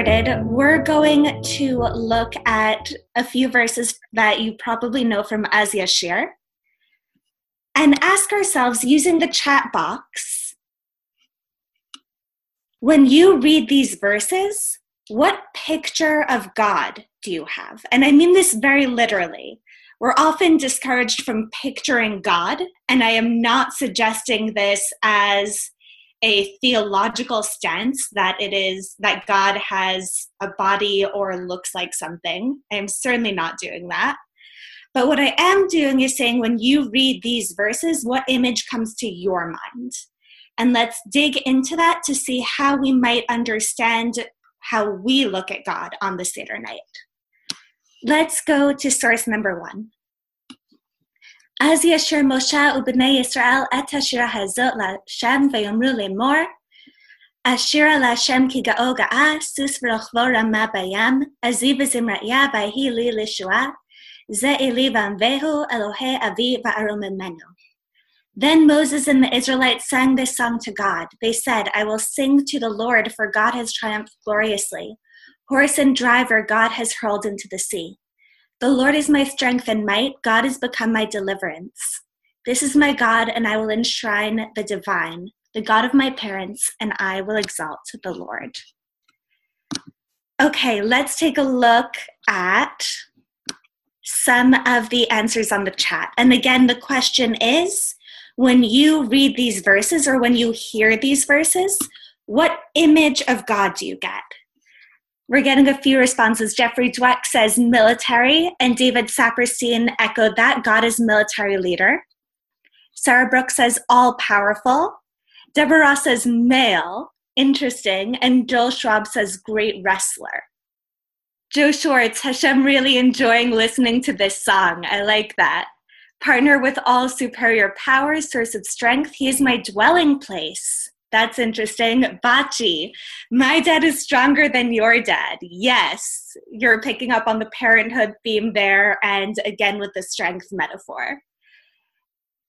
started, we're going to look at a few verses that you probably know from Az Yashir and ask ourselves using the chat box when you read these verses, what picture of God do you have? And I mean this very literally. We're often discouraged from picturing God, and I am not suggesting this as a theological stance that it is that God has a body or looks like something. I am certainly not doing that. But what I am doing is saying when you read these verses, what image comes to your mind? And let's dig into that to see how we might understand how we look at God on the Seder night. Let's go to source number one. אז ישר משה ובני ישראל את השירה הזאת לשם ויאמרו לאמור, השירה להשם כי גאו גאה, סוס ורוכבו רמה בים, עזי וזמריה ויהי לי לישועה, זה אלי וענווהו, אלוהי אבי וארוממנו. Then Moses and the Israelites sang this song to God. They said, I will sing to the Lord, for God has triumphed gloriously. Horse and driver God has hurled into the sea. The Lord is my strength and might. God has become my deliverance. This is my God, and I will enshrine the divine, the God of my parents, and I will exalt the Lord. Okay, let's take a look at some of the answers on the chat. And again, the question is when you read these verses or when you hear these verses, what image of God do you get? We're getting a few responses. Jeffrey Dweck says military, and David Saperstein echoed that God is military leader. Sarah Brooks says all powerful. Deborah says male, interesting. And Joel Schwab says great wrestler. Joe Schwartz, Hashem really enjoying listening to this song. I like that. Partner with all superior powers, source of strength. He is my dwelling place. That's interesting. Bachi, my dad is stronger than your dad. Yes, you're picking up on the parenthood theme there, and again with the strength metaphor.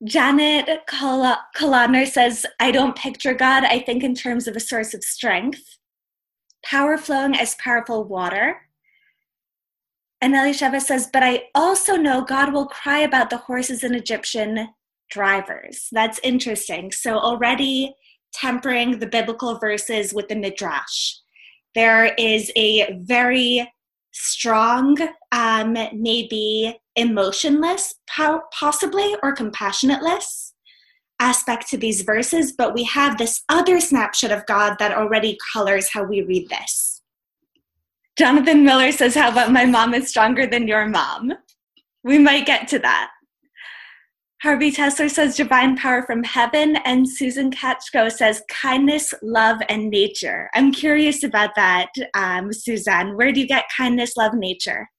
Janet Kalaner says, I don't picture God, I think in terms of a source of strength. Power flowing as powerful water. And Elisheva says, but I also know God will cry about the horses and Egyptian drivers. That's interesting. So already tempering the biblical verses with the midrash. There is a very strong, um, maybe emotionless, possibly, or compassionateless aspect to these verses, but we have this other snapshot of God that already colors how we read this. Jonathan Miller says, How about my mom is stronger than your mom? We might get to that. Harvey Tesler says divine power from heaven, and Susan Katchko says kindness, love, and nature. I'm curious about that, um, Suzanne. Where do you get kindness, love, nature?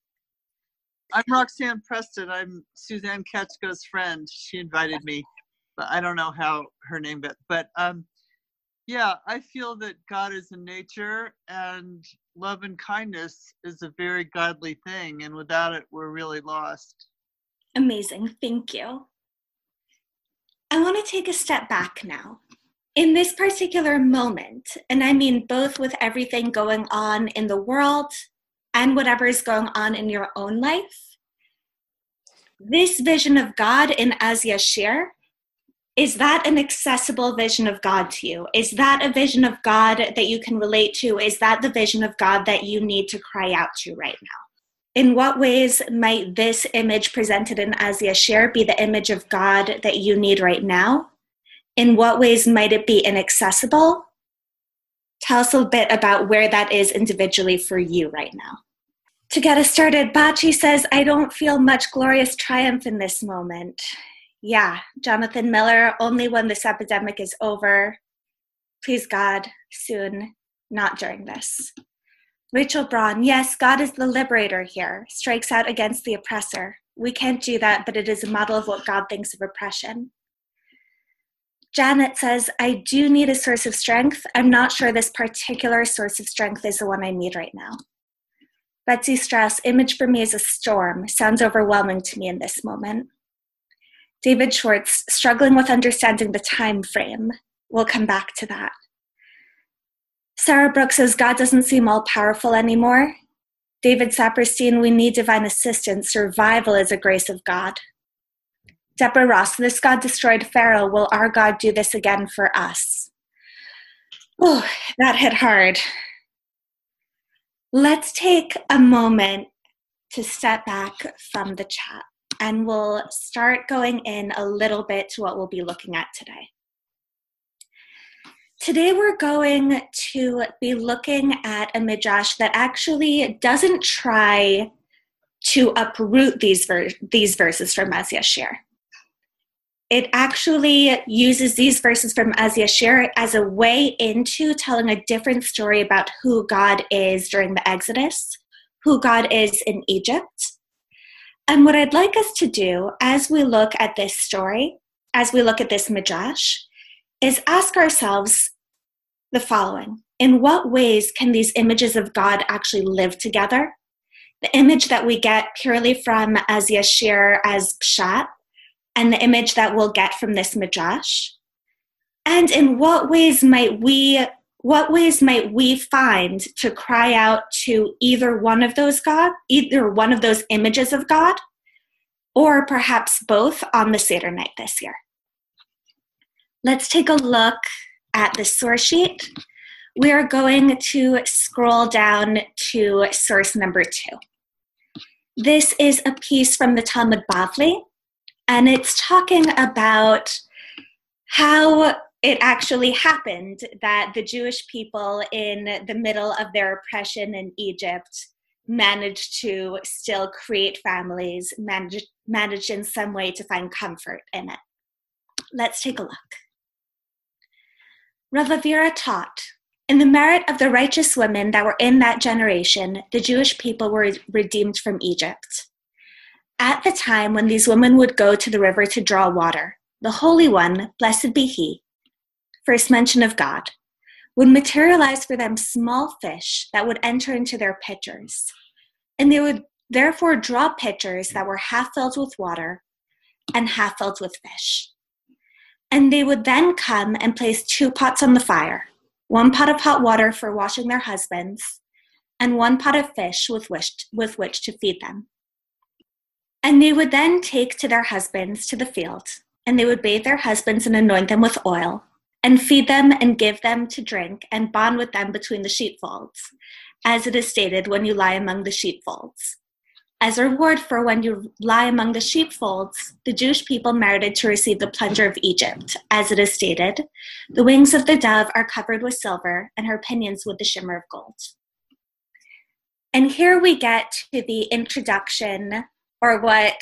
I'm Roxanne Preston. I'm Suzanne Katchko's friend. She invited me, but I don't know how her name, but but um, yeah, I feel that God is in nature, and love and kindness is a very godly thing, and without it, we're really lost. Amazing. Thank you. I want to take a step back now. In this particular moment, and I mean both with everything going on in the world and whatever is going on in your own life, this vision of God in Az Yashir, is that an accessible vision of God to you? Is that a vision of God that you can relate to? Is that the vision of God that you need to cry out to right now? In what ways might this image presented in Yashir be the image of God that you need right now? In what ways might it be inaccessible? Tell us a bit about where that is individually for you right now. To get us started, Bachi says, I don't feel much glorious triumph in this moment. Yeah, Jonathan Miller, only when this epidemic is over. Please, God, soon, not during this. Rachel Braun, yes, God is the liberator here, strikes out against the oppressor. We can't do that, but it is a model of what God thinks of oppression. Janet says, I do need a source of strength. I'm not sure this particular source of strength is the one I need right now. Betsy Strauss, image for me is a storm, sounds overwhelming to me in this moment. David Schwartz, struggling with understanding the time frame. We'll come back to that. Sarah Brooks says God doesn't seem all powerful anymore. David Saperstein, we need divine assistance. Survival is a grace of God. Deborah Ross, this God destroyed Pharaoh. Will our God do this again for us? Oh, that hit hard. Let's take a moment to step back from the chat and we'll start going in a little bit to what we'll be looking at today. Today, we're going to be looking at a midrash that actually doesn't try to uproot these, ver- these verses from Az Yashir. It actually uses these verses from Az Yashir as a way into telling a different story about who God is during the Exodus, who God is in Egypt. And what I'd like us to do as we look at this story, as we look at this midrash, is ask ourselves the following In what ways can these images of God actually live together? The image that we get purely from Az Yashir as Pshat, and the image that we'll get from this midrash. And in what ways might we what ways might we find to cry out to either one of those God, either one of those images of God, or perhaps both on the Seder night this year? Let's take a look at the source sheet, we are going to scroll down to source number two. This is a piece from the Talmud Bavli, and it's talking about how it actually happened that the Jewish people in the middle of their oppression in Egypt managed to still create families, manage, managed in some way to find comfort in it. Let's take a look. Rav Avira taught, in the merit of the righteous women that were in that generation, the Jewish people were redeemed from Egypt. At the time when these women would go to the river to draw water, the Holy One, blessed be He, first mention of God, would materialize for them small fish that would enter into their pitchers. And they would therefore draw pitchers that were half filled with water and half filled with fish. And they would then come and place two pots on the fire one pot of hot water for washing their husbands, and one pot of fish with which, with which to feed them. And they would then take to their husbands to the field, and they would bathe their husbands and anoint them with oil, and feed them and give them to drink, and bond with them between the sheepfolds, as it is stated when you lie among the sheepfolds. As a reward for when you lie among the sheepfolds, the Jewish people merited to receive the plunder of Egypt. As it is stated, the wings of the dove are covered with silver, and her pinions with the shimmer of gold. And here we get to the introduction, or what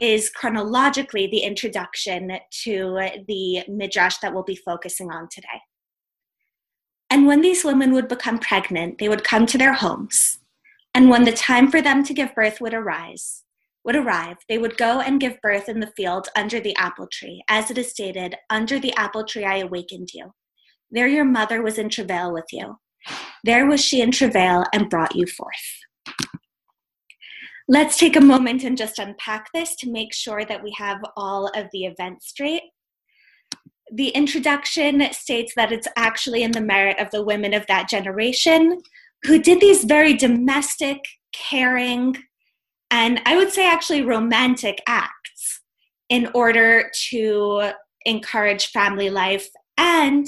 is chronologically the introduction to the midrash that we'll be focusing on today. And when these women would become pregnant, they would come to their homes and when the time for them to give birth would arise, would arrive, they would go and give birth in the field under the apple tree, as it is stated, Under the apple tree I awakened you. There your mother was in travail with you. There was she in travail and brought you forth. Let's take a moment and just unpack this to make sure that we have all of the events straight. The introduction states that it's actually in the merit of the women of that generation who did these very domestic, caring, and I would say actually romantic acts in order to encourage family life and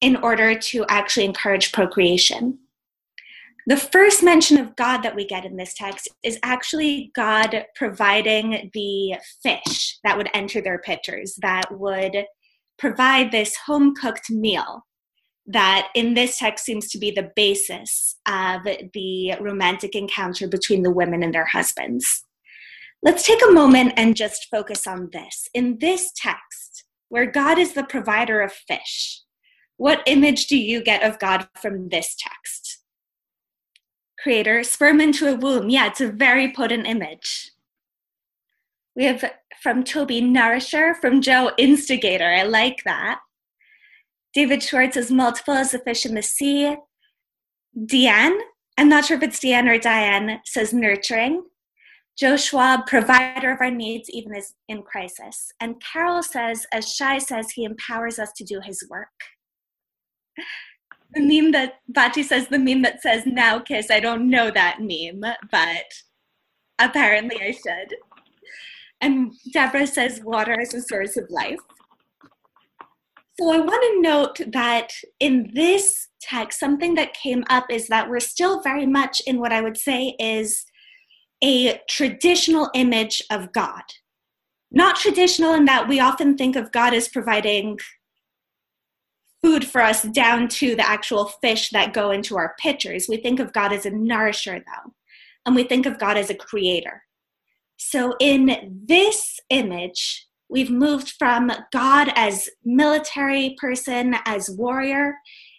in order to actually encourage procreation. The first mention of God that we get in this text is actually God providing the fish that would enter their pitchers, that would provide this home cooked meal that in this text seems to be the basis of the romantic encounter between the women and their husbands. Let's take a moment and just focus on this. In this text, where God is the provider of fish, what image do you get of God from this text? Creator, sperm into a womb. Yeah, it's a very potent image. We have from Toby, nourisher, from Joe, instigator. I like that. David Schwartz is multiple as the fish in the sea. Deanne, I'm not sure if it's Deanne or Diane, says nurturing. Joe Schwab, provider of our needs even as in crisis. And Carol says, as Shai says, he empowers us to do his work. the meme that Bachi says, the meme that says now kiss. I don't know that meme, but apparently I should. And Deborah says water is a source of life. So I want to note that in this text, something that came up is that we're still very much in what I would say is a traditional image of God. Not traditional in that we often think of God as providing food for us down to the actual fish that go into our pitchers. We think of God as a nourisher, though, and we think of God as a creator. So in this image, we've moved from God as military person, as warrior,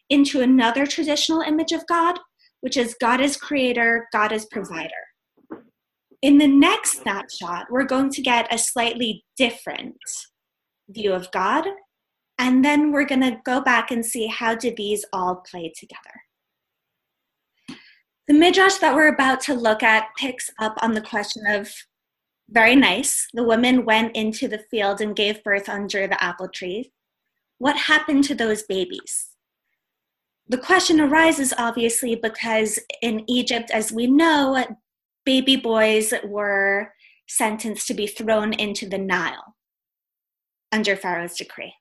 into another traditional image of God, which is God as creator, God as provider. In the next snapshot, we're going to get a slightly different view of God and then we're going to go back and see how do these all play together. The midrash that we're about to look at picks up on the question of very nice. The woman went into the field and gave birth under the apple tree. What happened to those babies? The question arises obviously because in Egypt, as we know, baby boys were sentenced to be thrown into the Nile under Pharaoh's decree.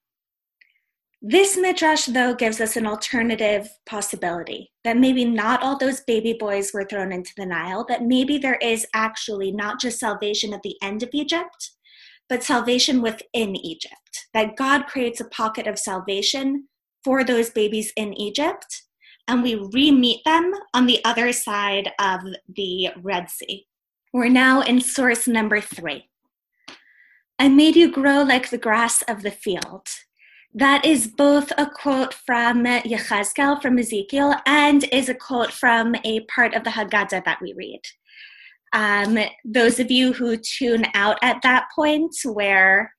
This midrash, though, gives us an alternative possibility that maybe not all those baby boys were thrown into the Nile, that maybe there is actually not just salvation at the end of Egypt, but salvation within Egypt. That God creates a pocket of salvation for those babies in Egypt, and we re meet them on the other side of the Red Sea. We're now in source number three. I made you grow like the grass of the field that is both a quote from Yechezkel, from Ezekiel, and is a quote from a part of the Haggadah that we read. Um, those of you who tune out at that point, where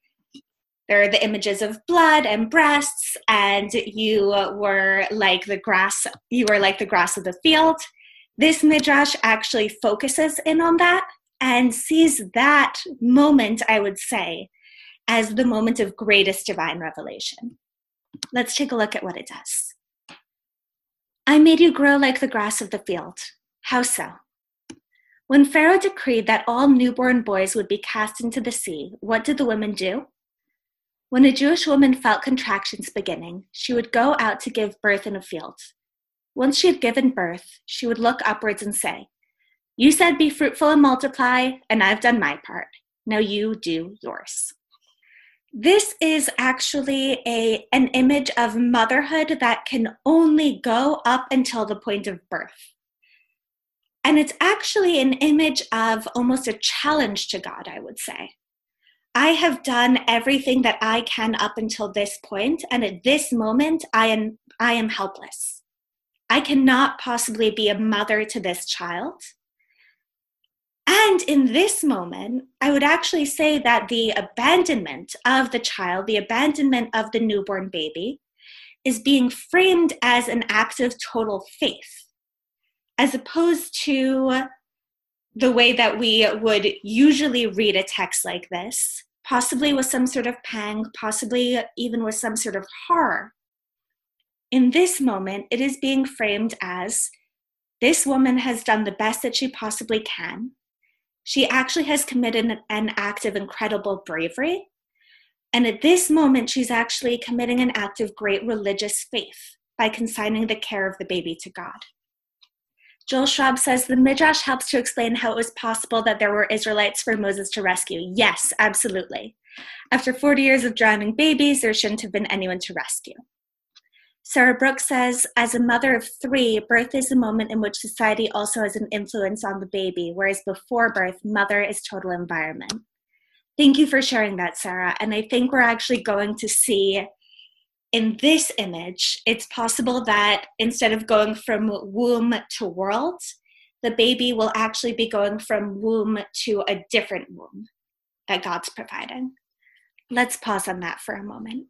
there are the images of blood and breasts, and you were like the grass, you were like the grass of the field. This midrash actually focuses in on that and sees that moment, I would say, as the moment of greatest divine revelation. Let's take a look at what it does. I made you grow like the grass of the field. How so? When Pharaoh decreed that all newborn boys would be cast into the sea, what did the women do? When a Jewish woman felt contractions beginning, she would go out to give birth in a field. Once she had given birth, she would look upwards and say, You said, Be fruitful and multiply, and I've done my part. Now you do yours. This is actually a, an image of motherhood that can only go up until the point of birth. And it's actually an image of almost a challenge to God, I would say. I have done everything that I can up until this point, and at this moment, I am, I am helpless. I cannot possibly be a mother to this child. And in this moment, I would actually say that the abandonment of the child, the abandonment of the newborn baby, is being framed as an act of total faith, as opposed to the way that we would usually read a text like this, possibly with some sort of pang, possibly even with some sort of horror. In this moment, it is being framed as this woman has done the best that she possibly can she actually has committed an act of incredible bravery. And at this moment, she's actually committing an act of great religious faith by consigning the care of the baby to God. Joel Schwab says the Midrash helps to explain how it was possible that there were Israelites for Moses to rescue. Yes, absolutely. After 40 years of drowning babies, there shouldn't have been anyone to rescue. Sarah Brooks says, as a mother of three, birth is a moment in which society also has an influence on the baby, whereas before birth, mother is total environment. Thank you for sharing that, Sarah. And I think we're actually going to see in this image, it's possible that instead of going from womb to world, the baby will actually be going from womb to a different womb that God's providing. Let's pause on that for a moment.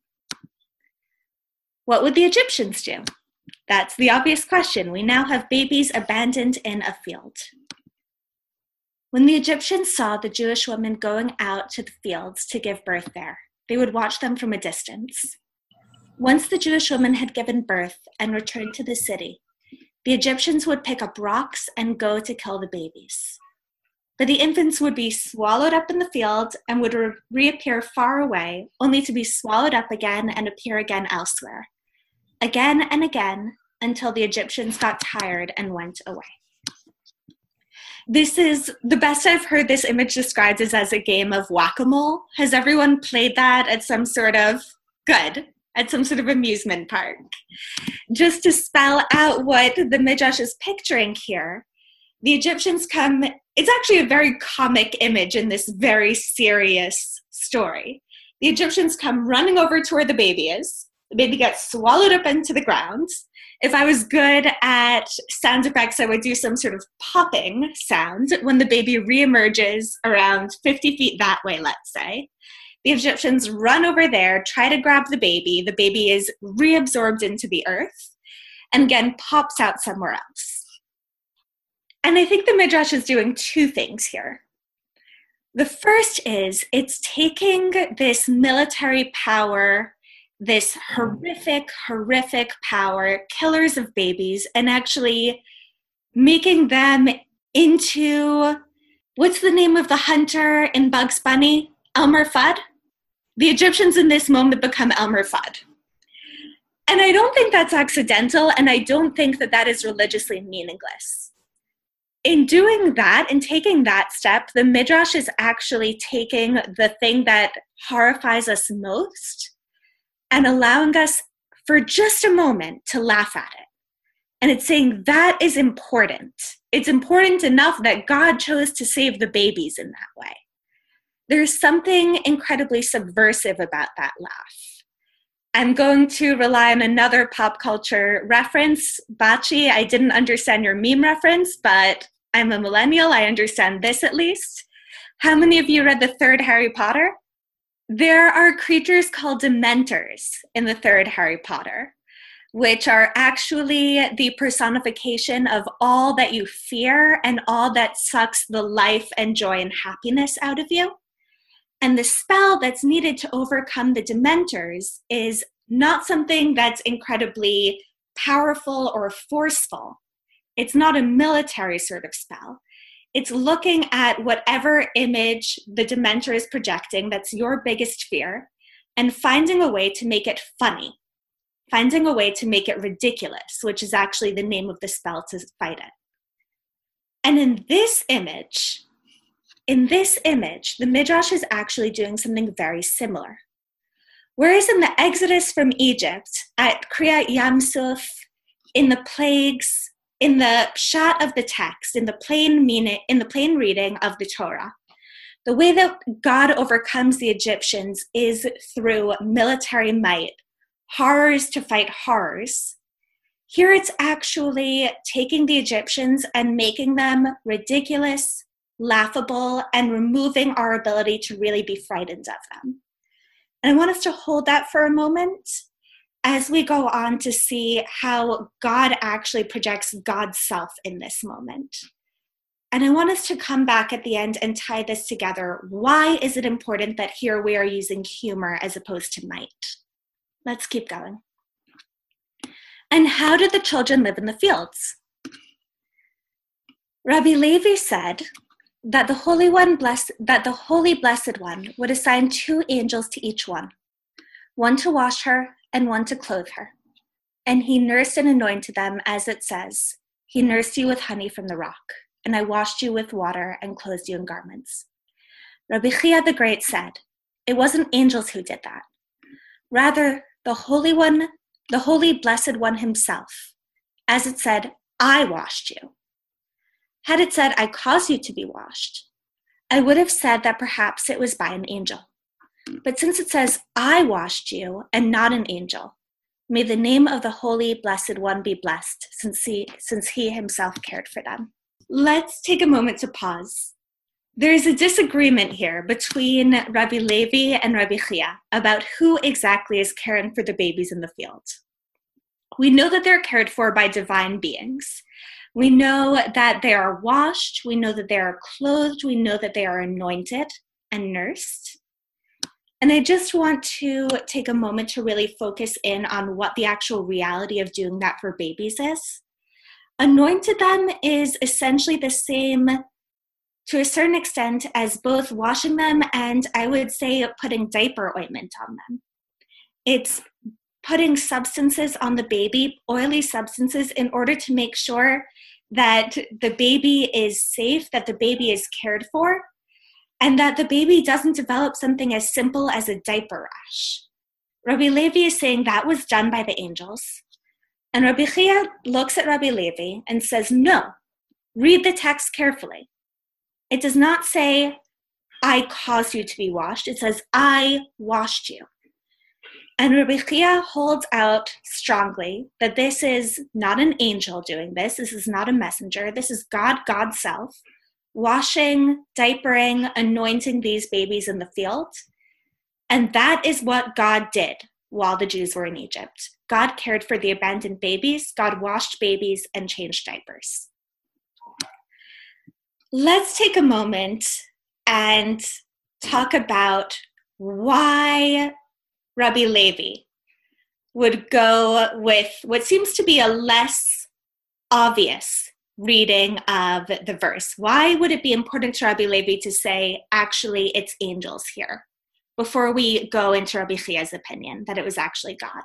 What would the Egyptians do? That's the obvious question. We now have babies abandoned in a field. When the Egyptians saw the Jewish women going out to the fields to give birth there, they would watch them from a distance. Once the Jewish woman had given birth and returned to the city, the Egyptians would pick up rocks and go to kill the babies. But the infants would be swallowed up in the field and would re- reappear far away, only to be swallowed up again and appear again elsewhere. Again and again until the Egyptians got tired and went away. This is the best I've heard this image described is as a game of whack a mole. Has everyone played that at some sort of good? At some sort of amusement park. Just to spell out what the Midrash is picturing here, the Egyptians come, it's actually a very comic image in this very serious story. The Egyptians come running over to where the baby is. Baby gets swallowed up into the ground if I was good at sound effects, I would do some sort of popping sound when the baby reemerges around 50 feet that way, let's say. The Egyptians run over there, try to grab the baby. The baby is reabsorbed into the earth and again pops out somewhere else. And I think the Midrash is doing two things here. The first is it's taking this military power this horrific, horrific power, killers of babies, and actually making them into what's the name of the hunter in Bugs Bunny? Elmer Fudd? The Egyptians in this moment become Elmer Fudd. And I don't think that's accidental, and I don't think that that is religiously meaningless. In doing that in taking that step, the Midrash is actually taking the thing that horrifies us most and allowing us for just a moment to laugh at it. And it's saying that is important. It's important enough that God chose to save the babies in that way. There's something incredibly subversive about that laugh. I'm going to rely on another pop culture reference. Bachi, I didn't understand your meme reference, but I'm a millennial. I understand this at least. How many of you read the third Harry Potter? There are creatures called Dementors in the third Harry Potter, which are actually the personification of all that you fear and all that sucks the life and joy and happiness out of you. And the spell that's needed to overcome the Dementors is not something that's incredibly powerful or forceful. It's not a military sort of spell it's looking at whatever image the dementor is projecting that's your biggest fear and finding a way to make it funny finding a way to make it ridiculous which is actually the name of the spell to fight it. And in this image in this image the midrash is actually doing something very similar. Whereas in the exodus from egypt at kriyat yamsuf in the plagues in the pshat of the text, in the plain meaning, in the plain reading of the Torah, the way that God overcomes the Egyptians is through military might, horrors to fight horrors. Here it's actually taking the Egyptians and making them ridiculous, laughable, and removing our ability to really be frightened of them. And I want us to hold that for a moment as we go on to see how God actually projects God's self in this moment. And I want us to come back at the end and tie this together. Why is it important that here we are using humor as opposed to might? Let's keep going. And how did the children live in the fields? Rabbi Levi said that the Holy One blessed, that the Holy Blessed One would assign two angels to each one, one to wash her and one to clothe her. And he nursed and anointed them, as it says, He nursed you with honey from the rock, and I washed you with water and clothed you in garments. Rabbi Chia the Great said, It wasn't angels who did that. Rather, the Holy One, the Holy Blessed One Himself, as it said, I washed you. Had it said, I caused you to be washed, I would have said that perhaps it was by an angel. But since it says, I washed you, and not an angel, may the name of the Holy Blessed One be blessed, since he, since he himself cared for them. Let's take a moment to pause. There's a disagreement here between Rabbi Levi and Rabbi Chia about who exactly is caring for the babies in the field. We know that they're cared for by divine beings. We know that they are washed. We know that they are clothed. We know that they are anointed and nursed. And I just want to take a moment to really focus in on what the actual reality of doing that for babies is. Anointed them is essentially the same to a certain extent as both washing them and I would say putting diaper ointment on them. It's putting substances on the baby, oily substances, in order to make sure that the baby is safe, that the baby is cared for, and that the baby doesn't develop something as simple as a diaper rash. Rabbi Levi is saying that was done by the angels. And Rabbi Chia looks at Rabbi Levi and says, No, read the text carefully. It does not say, I caused you to be washed. It says, I washed you. And Rabbi Chia holds out strongly that this is not an angel doing this. This is not a messenger. This is God, God's self, washing, diapering, anointing these babies in the field. And that is what God did while the Jews were in Egypt. God cared for the abandoned babies, God washed babies and changed diapers. Let's take a moment and talk about why Rabbi Levi would go with what seems to be a less obvious reading of the verse. Why would it be important to Rabbi Levi to say, actually, it's angels here, before we go into Rabbi Chia's opinion that it was actually God?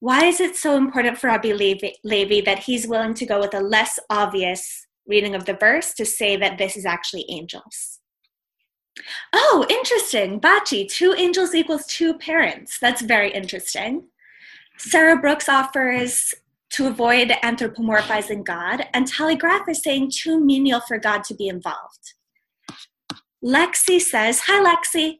Why is it so important for Rabbi Levi, Levi that he's willing to go with a less obvious reading of the verse to say that this is actually angels? Oh, interesting. Bachi, two angels equals two parents. That's very interesting. Sarah Brooks offers to avoid anthropomorphizing God, and Telegraph is saying too menial for God to be involved. Lexi says, Hi, Lexi.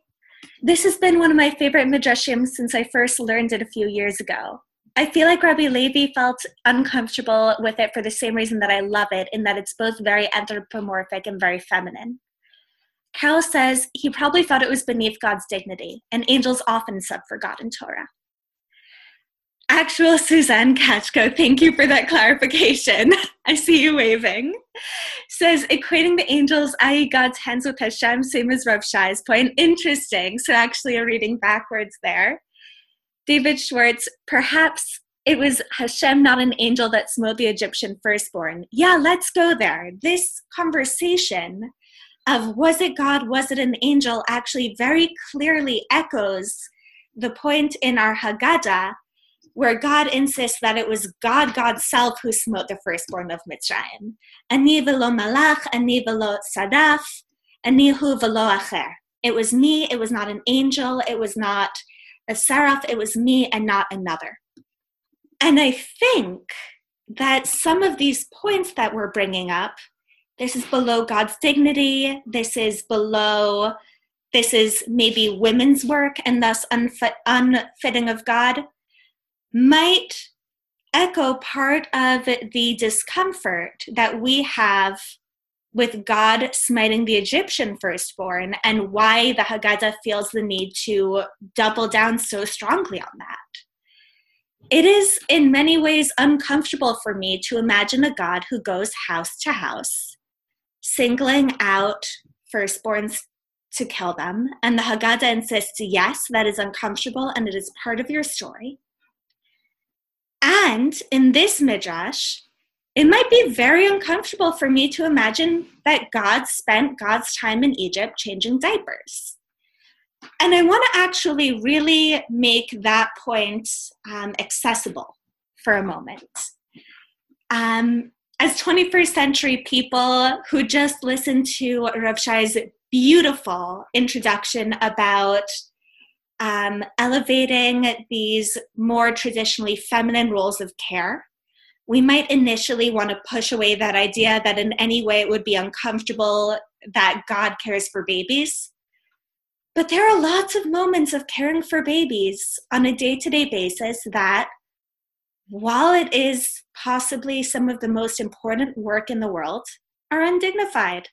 This has been one of my favorite midrashim since I first learned it a few years ago. I feel like Rabbi Levi felt uncomfortable with it for the same reason that I love it, in that it's both very anthropomorphic and very feminine. Carol says he probably thought it was beneath God's dignity, and angels often sub for God in Torah. Actual Suzanne Katchko, thank you for that clarification. I see you waving. Says equating the angels, i.e., God's hands with Hashem, same as Rav Shai's point. Interesting. So actually, a reading backwards there. David Schwartz, perhaps it was Hashem, not an angel, that smote the Egyptian firstborn. Yeah, let's go there. This conversation of was it God, was it an angel, actually very clearly echoes the point in our Haggadah where God insists that it was God, God's self, who smote the firstborn of Mitzrayim. Ani velo malach, ani velo saraf, ani hu velo acher. It was me, it was not an angel, it was not a seraph, it was me and not another. And I think that some of these points that we're bringing up this is below God's dignity, this is below, this is maybe women's work and thus unfit, unfitting of God, might echo part of the discomfort that we have with God smiting the Egyptian firstborn and why the Haggadah feels the need to double down so strongly on that. It is in many ways uncomfortable for me to imagine a God who goes house to house singling out firstborns to kill them. And the Haggadah insists, yes, that is uncomfortable and it is part of your story. And in this midrash, it might be very uncomfortable for me to imagine that God spent God's time in Egypt changing diapers. And I want to actually really make that point um, accessible for a moment. Um, as 21st century people who just listened to Rav Shai's beautiful introduction about um, elevating these more traditionally feminine roles of care, we might initially want to push away that idea that in any way it would be uncomfortable that God cares for babies. But there are lots of moments of caring for babies on a day to day basis that while it is possibly some of the most important work in the world, are undignified.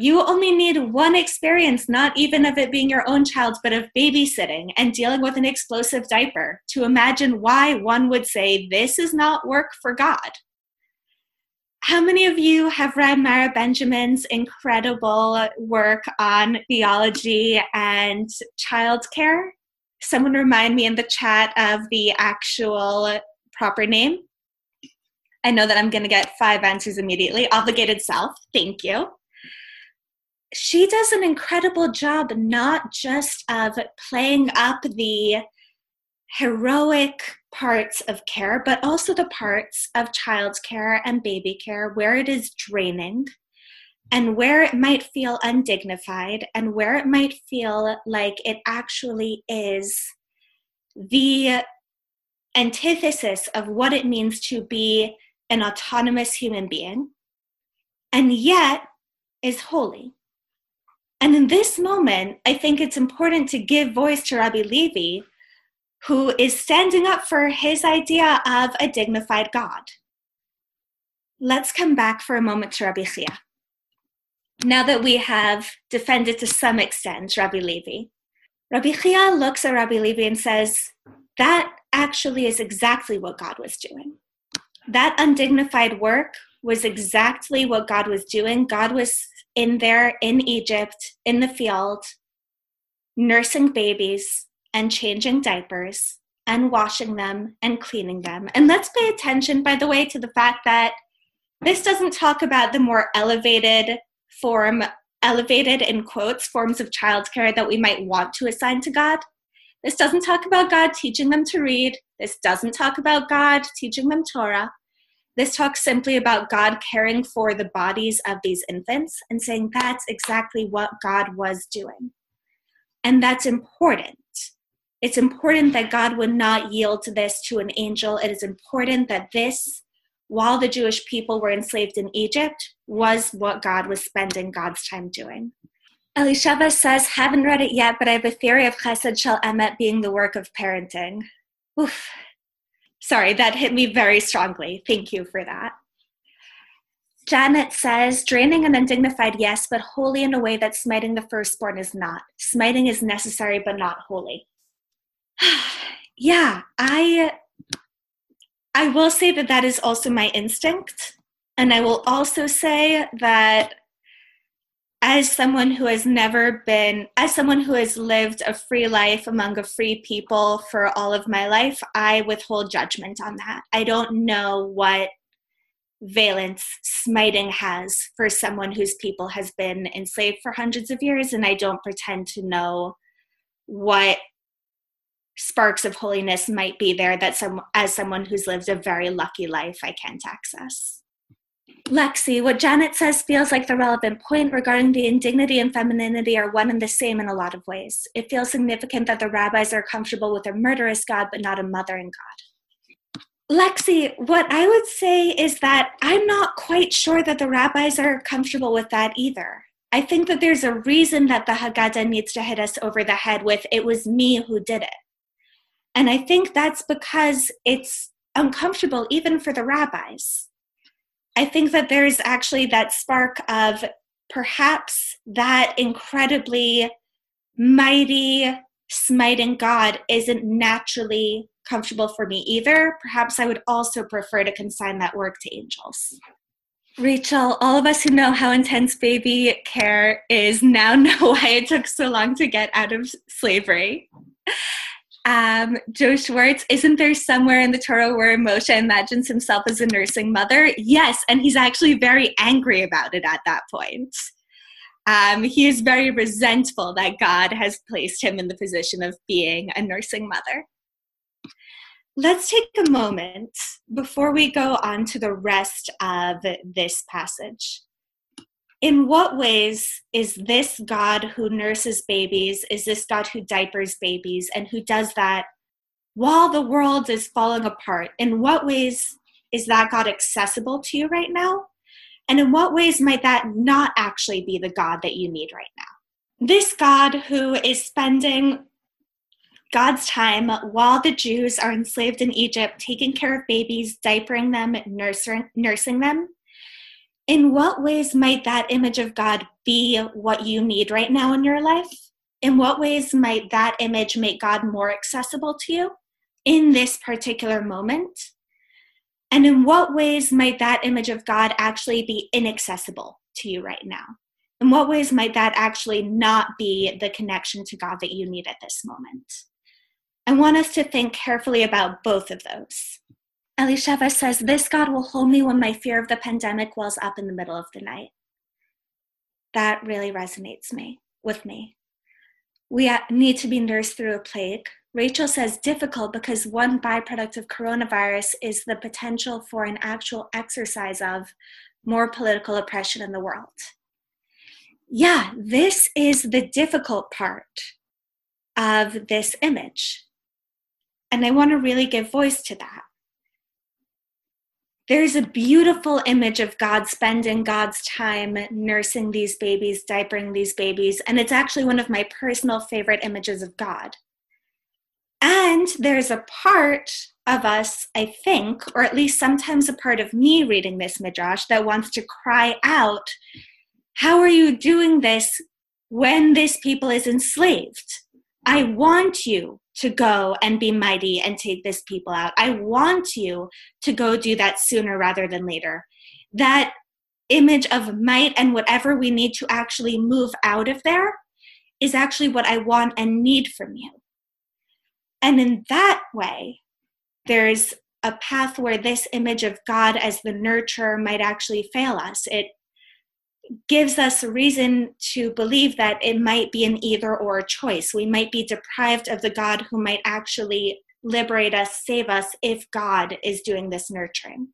You only need one experience, not even of it being your own child, but of babysitting and dealing with an explosive diaper to imagine why one would say this is not work for God. how many of you have read Mara Benjamin's incredible work on theology and childcare? Someone remind me in the chat of the actual proper name. I know that I'm going to get five answers immediately. Obligated self, thank you. She does an incredible job not just of playing up the heroic parts of care, but also the parts of child care and baby care where it is draining and where it might feel undignified and where it might feel like it actually is the antithesis of what it means to be an autonomous human being and yet is holy. And in this moment, I think it's important to give voice to Rabbi Levi, who is standing up for his idea of a dignified God. Let's come back for a moment to Rabbi Chia. Now that we have defended to some extent Rabbi Levi, Rabbi Chia looks at Rabbi Levi and says, That actually is exactly what God was doing. That undignified work was exactly what God was doing. God was in there in Egypt, in the field, nursing babies, and changing diapers and washing them and cleaning them. And let's pay attention, by the way, to the fact that this doesn't talk about the more elevated form, elevated in quotes, forms of childcare that we might want to assign to God. This doesn't talk about God teaching them to read. This doesn't talk about God teaching them Torah. This talks simply about God caring for the bodies of these infants and saying that's exactly what God was doing. And that's important it's important that God would not yield to this to an angel. It is important that this, while the Jewish people were enslaved in Egypt, was what God was spending God's time doing. Elisheva says, haven't read it yet, but I have a theory of chesed shel emet being the work of parenting. Oof. Sorry, that hit me very strongly. Thank you for that. Janet says, draining and undignified, yes, but holy in a way that smiting the firstborn is not. Smiting is necessary, but not holy. yeah, I I will say that that is also my instinct, and I will also say that as someone who has never been as someone who has lived a free life among a free people for all of my life, I withhold judgment on that. I don't know what valence smiting has for someone whose people has been enslaved for hundreds of years and I don't pretend to know what sparks of holiness might be there that some as someone who's lived a very lucky life I can't access. Lexi, what Janet says feels like the relevant point regarding the indignity and femininity are one and the same in a lot of ways. It feels significant that the rabbis are comfortable with a murderous God, but not a mothering God. Lexi, what I would say is that I'm not quite sure that the rabbis are comfortable with that either. I think that there's a reason that the Haggadah needs to hit us over the head with, it was me who did it. And I think that's because it's uncomfortable even for the rabbis. I think that there's actually that spark of perhaps that incredibly mighty, smiting God isn't naturally comfortable for me either. Perhaps I would also prefer to consign that work to angels. Rachel, all of us who know how intense baby care is now know why it took so long to get out of slavery. Um, Joe Schwartz, isn't there somewhere in the Torah where Moshe imagines himself as a nursing mother? Yes, and he's actually very angry about it at that point. Um, he is very resentful that God has placed him in the position of being a nursing mother. Let's take a moment before we go on to the rest of this passage in what ways is this God who nurses babies, is this God who diapers babies, and who does that while the world is falling apart? In what ways is that God accessible to you right now? And in what ways might that not actually be the God that you need right now? This God who is spending God's time while the Jews are enslaved in Egypt, taking care of babies, diapering them, nursing, nursing them, in what ways might that image of God be what you need right now in your life? In what ways might that image make God more accessible to you in this particular moment? And in what ways might that image of God actually be inaccessible to you right now? In what ways might that actually not be the connection to God that you need at this moment? I want us to think carefully about both of those. Elisheva says, This God will hold me when my fear of the pandemic wells up in the middle of the night. That really resonates me with me. We need to be nursed through a plague. Rachel says difficult because one byproduct of coronavirus is the potential for an actual exercise of more political oppression in the world yeah, this is the difficult part of this image. And I want to really give voice to that. There's a beautiful image of God spending God's time nursing these babies, diapering these babies, and it's actually one of my personal favorite images of God. And there's a part of us, I think, or at least sometimes a part of me reading this midrash that wants to cry out how are you doing this when this people is enslaved? I want you to go and be mighty and take this people out. I want you to go do that sooner rather than later. That image of might and whatever we need to actually move out of there is actually what I want and need from you. And in that way, there's a path where this image of God as the nurturer might actually fail us. It gives us a reason to believe that it might be an either or choice. We might be deprived of the God who might actually liberate us, save us, if God is doing this nurturing.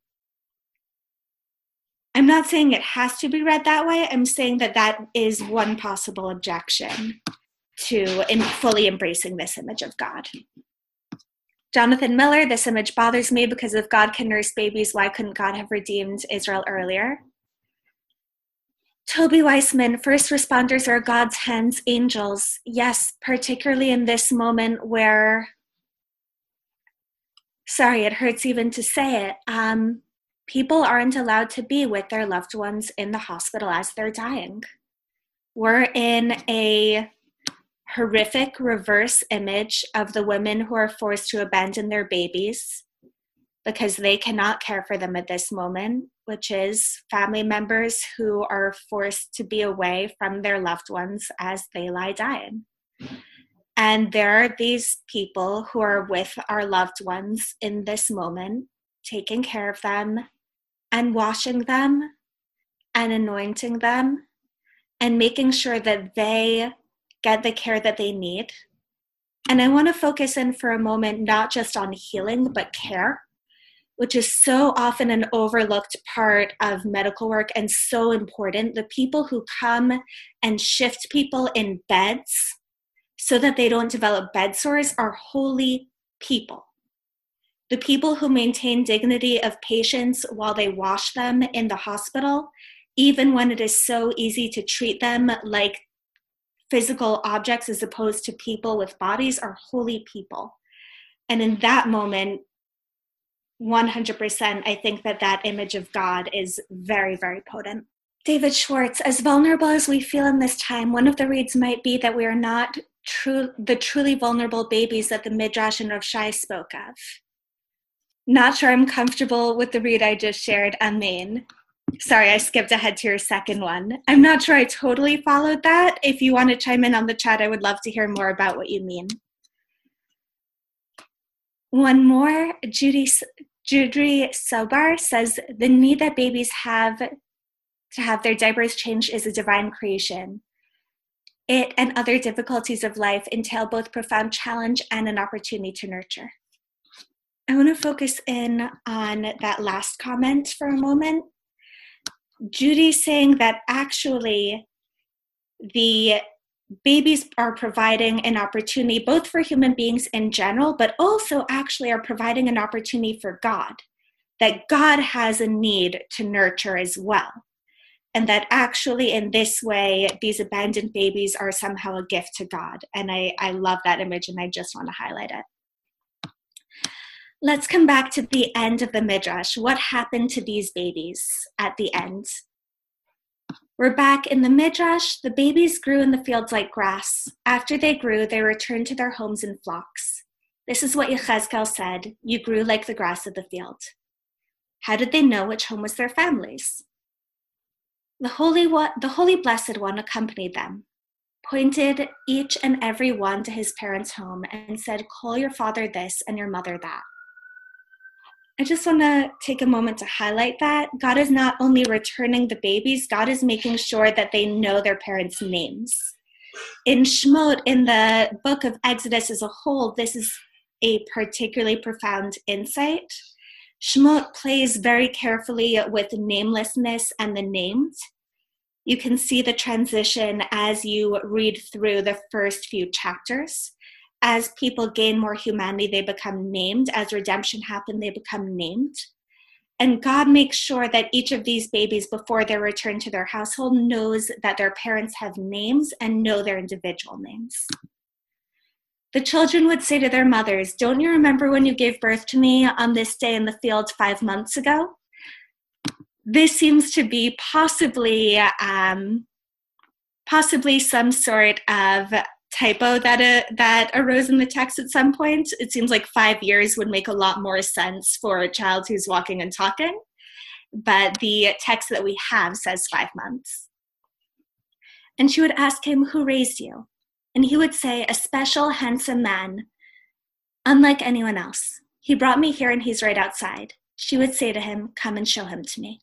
I'm not saying it has to be read that way. I'm saying that that is one possible objection to in fully embracing this image of God. Jonathan Miller, this image bothers me because if God can nurse babies, why couldn't God have redeemed Israel earlier? Toby Weissman, first responders are God's hands, angels. Yes, particularly in this moment where, sorry, it hurts even to say it, um, people aren't allowed to be with their loved ones in the hospital as they're dying. We're in a horrific reverse image of the women who are forced to abandon their babies because they cannot care for them at this moment which is family members who are forced to be away from their loved ones as they lie dying. And there are these people who are with our loved ones in this moment, taking care of them and washing them and anointing them and making sure that they get the care that they need. And I want to focus in for a moment not just on healing, but care which is so often an overlooked part of medical work and so important. The people who come and shift people in beds so that they don't develop bed sores are holy people. The people who maintain dignity of patients while they wash them in the hospital, even when it is so easy to treat them like physical objects as opposed to people with bodies, are holy people. And in that moment, 100% i think that that image of god is very very potent. David schwartz as vulnerable as we feel in this time one of the reads might be that we are not true the truly vulnerable babies that the midrash and rav shai spoke of. Not sure i'm comfortable with the read i just shared amen sorry i skipped ahead to your second one. I'm not sure i totally followed that. If you want to chime in on the chat i would love to hear more about what you mean. One more, Judy, Judy Sobar says the need that babies have to have their diapers changed is a divine creation. It and other difficulties of life entail both profound challenge and an opportunity to nurture. I want to focus in on that last comment for a moment. Judy saying that actually the babies are providing an opportunity both for human beings in general, but also actually are providing an opportunity for God, that God has a need to nurture as well. And that actually, in this way, these abandoned babies are somehow a gift to God. And I, I love that image and I just want to highlight it. Let's come back to the end of the Midrash. What happened to these babies at the end? We're back in the Midrash. The babies grew in the fields like grass. After they grew, they returned to their homes in flocks. This is what Yechezkel said You grew like the grass of the field. How did they know which home was their family's? The Holy, one, the Holy Blessed One accompanied them, pointed each and every one to his parents' home, and said, Call your father this and your mother that. I just want to take a moment to highlight that. God is not only returning the babies, God is making sure that they know their parents' names. In Shemot, in the book of Exodus as a whole, this is a particularly profound insight. Shemot plays very carefully with namelessness and the named. You can see the transition as you read through the first few chapters as people gain more humanity, they become named. As redemption happened, they become named. And God makes sure that each of these babies, before their return to their household, knows that their parents have names and know their individual names. The children would say to their mothers, Don't you remember when you gave birth to me on this day in the field five months ago? This seems to be possibly um, possibly some sort of typo that uh, that arose in the text at some point. It seems like five years would make a lot more sense for a child who's walking and talking, but the text that we have says five months. And she would ask him, "Who raised you?" And he would say, "A special, handsome man, unlike anyone else. He brought me here, and he's right outside." She would say to him, "Come and show him to me."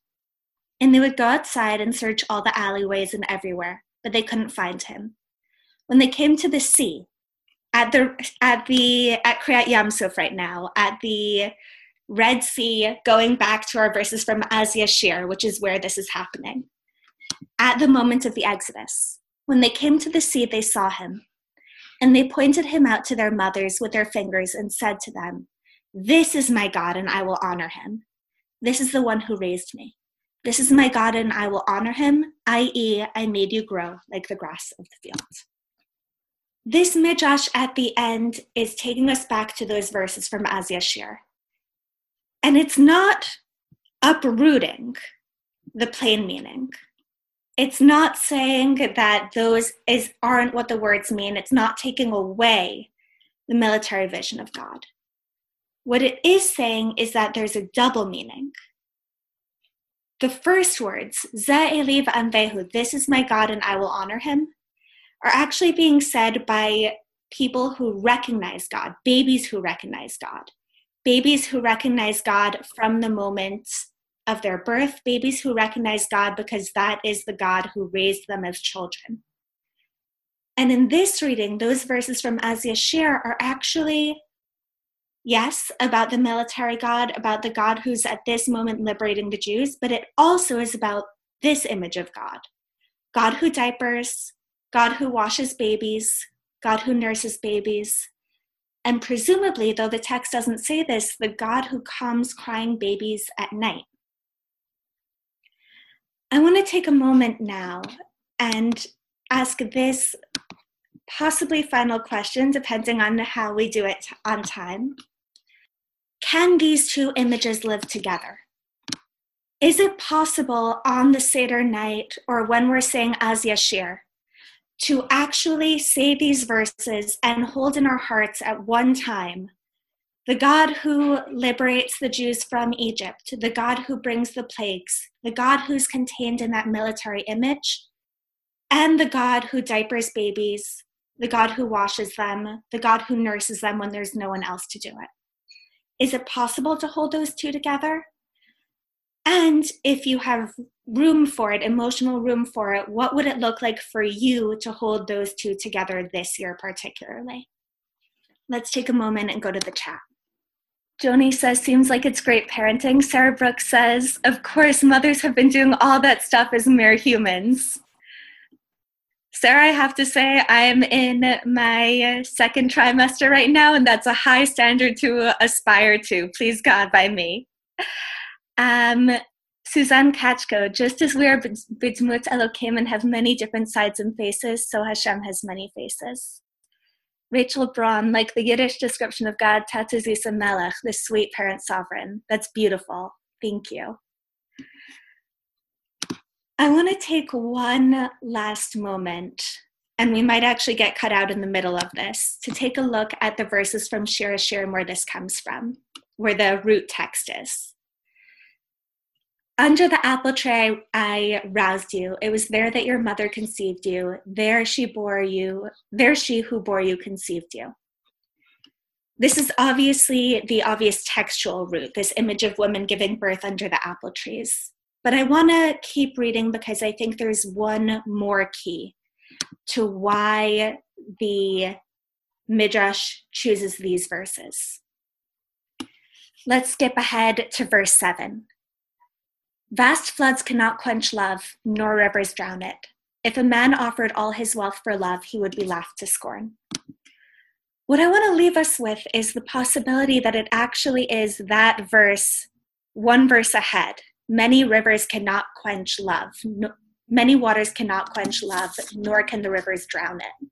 And they would go outside and search all the alleyways and everywhere, but they couldn't find him when they came to the sea at the at the at Kriyat Yam Suf right now at the Red Sea, going back to our verses from Az Yashir, which is where this is happening. At the moment of the Exodus, when they came to the sea, they saw him, and they pointed him out to their mothers with their fingers and said to them, This is my God, and I will honor him. This is the one who raised me. This is my God, and I will honor him, i.e., I made you grow like the grass of the field this midrash at the end is taking us back to those verses from Az Yashir. And it's not uprooting the plain meaning. It's not saying that those is aren't what the words mean. It's not taking away the military vision of God. What it is saying is that there's a double meaning. The first words, Ze Eli V'anvehu, this is my God and I will honor him, are actually being said by people who recognize God, babies who recognize God, babies who recognize God from the moment of their birth, babies who recognize God because that is the God who raised them as children. And in this reading, those verses from Az Yashir are actually, yes, about the military God, about the God who's at this moment liberating the Jews, but it also is about this image of God God who diapers, God who washes babies, God who nurses babies, and presumably, though the text doesn't say this, the God who comes crying babies at night. I want to take a moment now and ask this possibly final question, depending on how we do it on time. Can these two images live together? Is it possible on the Seder night or when we're saying Az Yashir to actually say these verses and hold in our hearts at one time the God who liberates the Jews from Egypt, the God who brings the plagues, the God who's contained in that military image, and the God who diapers babies, the God who washes them, the God who nurses them when there's no one else to do it. Is it possible to hold those two together? And if you have room for it, emotional room for it, what would it look like for you to hold those two together this year, particularly? Let's take a moment and go to the chat. Joni says, seems like it's great parenting. Sarah Brooks says, of course, mothers have been doing all that stuff as mere humans. Sarah, I have to say, I'm in my second trimester right now, and that's a high standard to aspire to. Please God, by me. Um, Suzanne Katchko, just as we are Bidmut Elokim and have many different sides and faces, so Hashem has many faces. Rachel Braun, like the Yiddish description of God, Tatazisa Melech, the sweet parent sovereign. That's beautiful. Thank you. I want to take one last moment, and we might actually get cut out in the middle of this, to take a look at the verses from Shir Hashirim where this comes from, where the root text is. Under the apple tree, I roused you. It was there that your mother conceived you. There she bore you. There she who bore you conceived you. This is obviously the obvious textual root, this image of women giving birth under the apple trees. But I want to keep reading because I think there's one more key to why the Midrash chooses these verses. Let's skip ahead to verse 7. Vast floods cannot quench love, nor rivers drown it. If a man offered all his wealth for love, he would be laughed to scorn. What I want to leave us with is the possibility that it actually is that verse, one verse ahead. Many rivers cannot quench love. No, many waters cannot quench love, nor can the rivers drown it.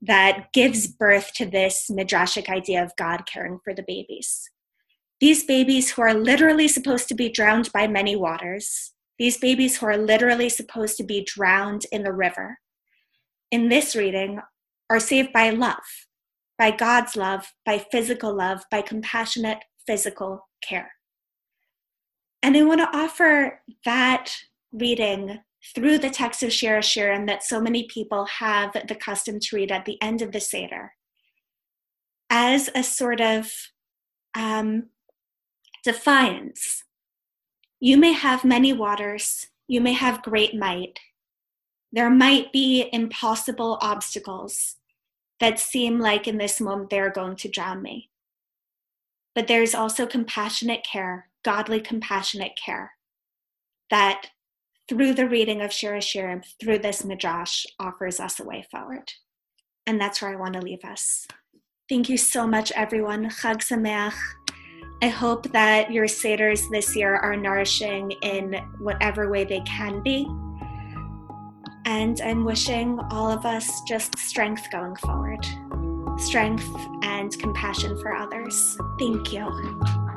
That gives birth to this midrashic idea of God caring for the babies. These babies who are literally supposed to be drowned by many waters, these babies who are literally supposed to be drowned in the river, in this reading, are saved by love, by God's love, by physical love, by compassionate physical care. And I want to offer that reading through the text of Shir Hashirim that so many people have the custom to read at the end of the Seder as a sort of um, defiance. You may have many waters, you may have great might. There might be impossible obstacles that seem like in this moment they're going to drown me. But there's also compassionate care, godly compassionate care, that through the reading of Shir Hashirim, through this midrash, offers us a way forward. And that's where I want to leave us. Thank you so much, everyone. Chag Sameach. I hope that your Seders this year are nourishing in whatever way they can be. And I'm wishing all of us just strength going forward strength and compassion for others. Thank you.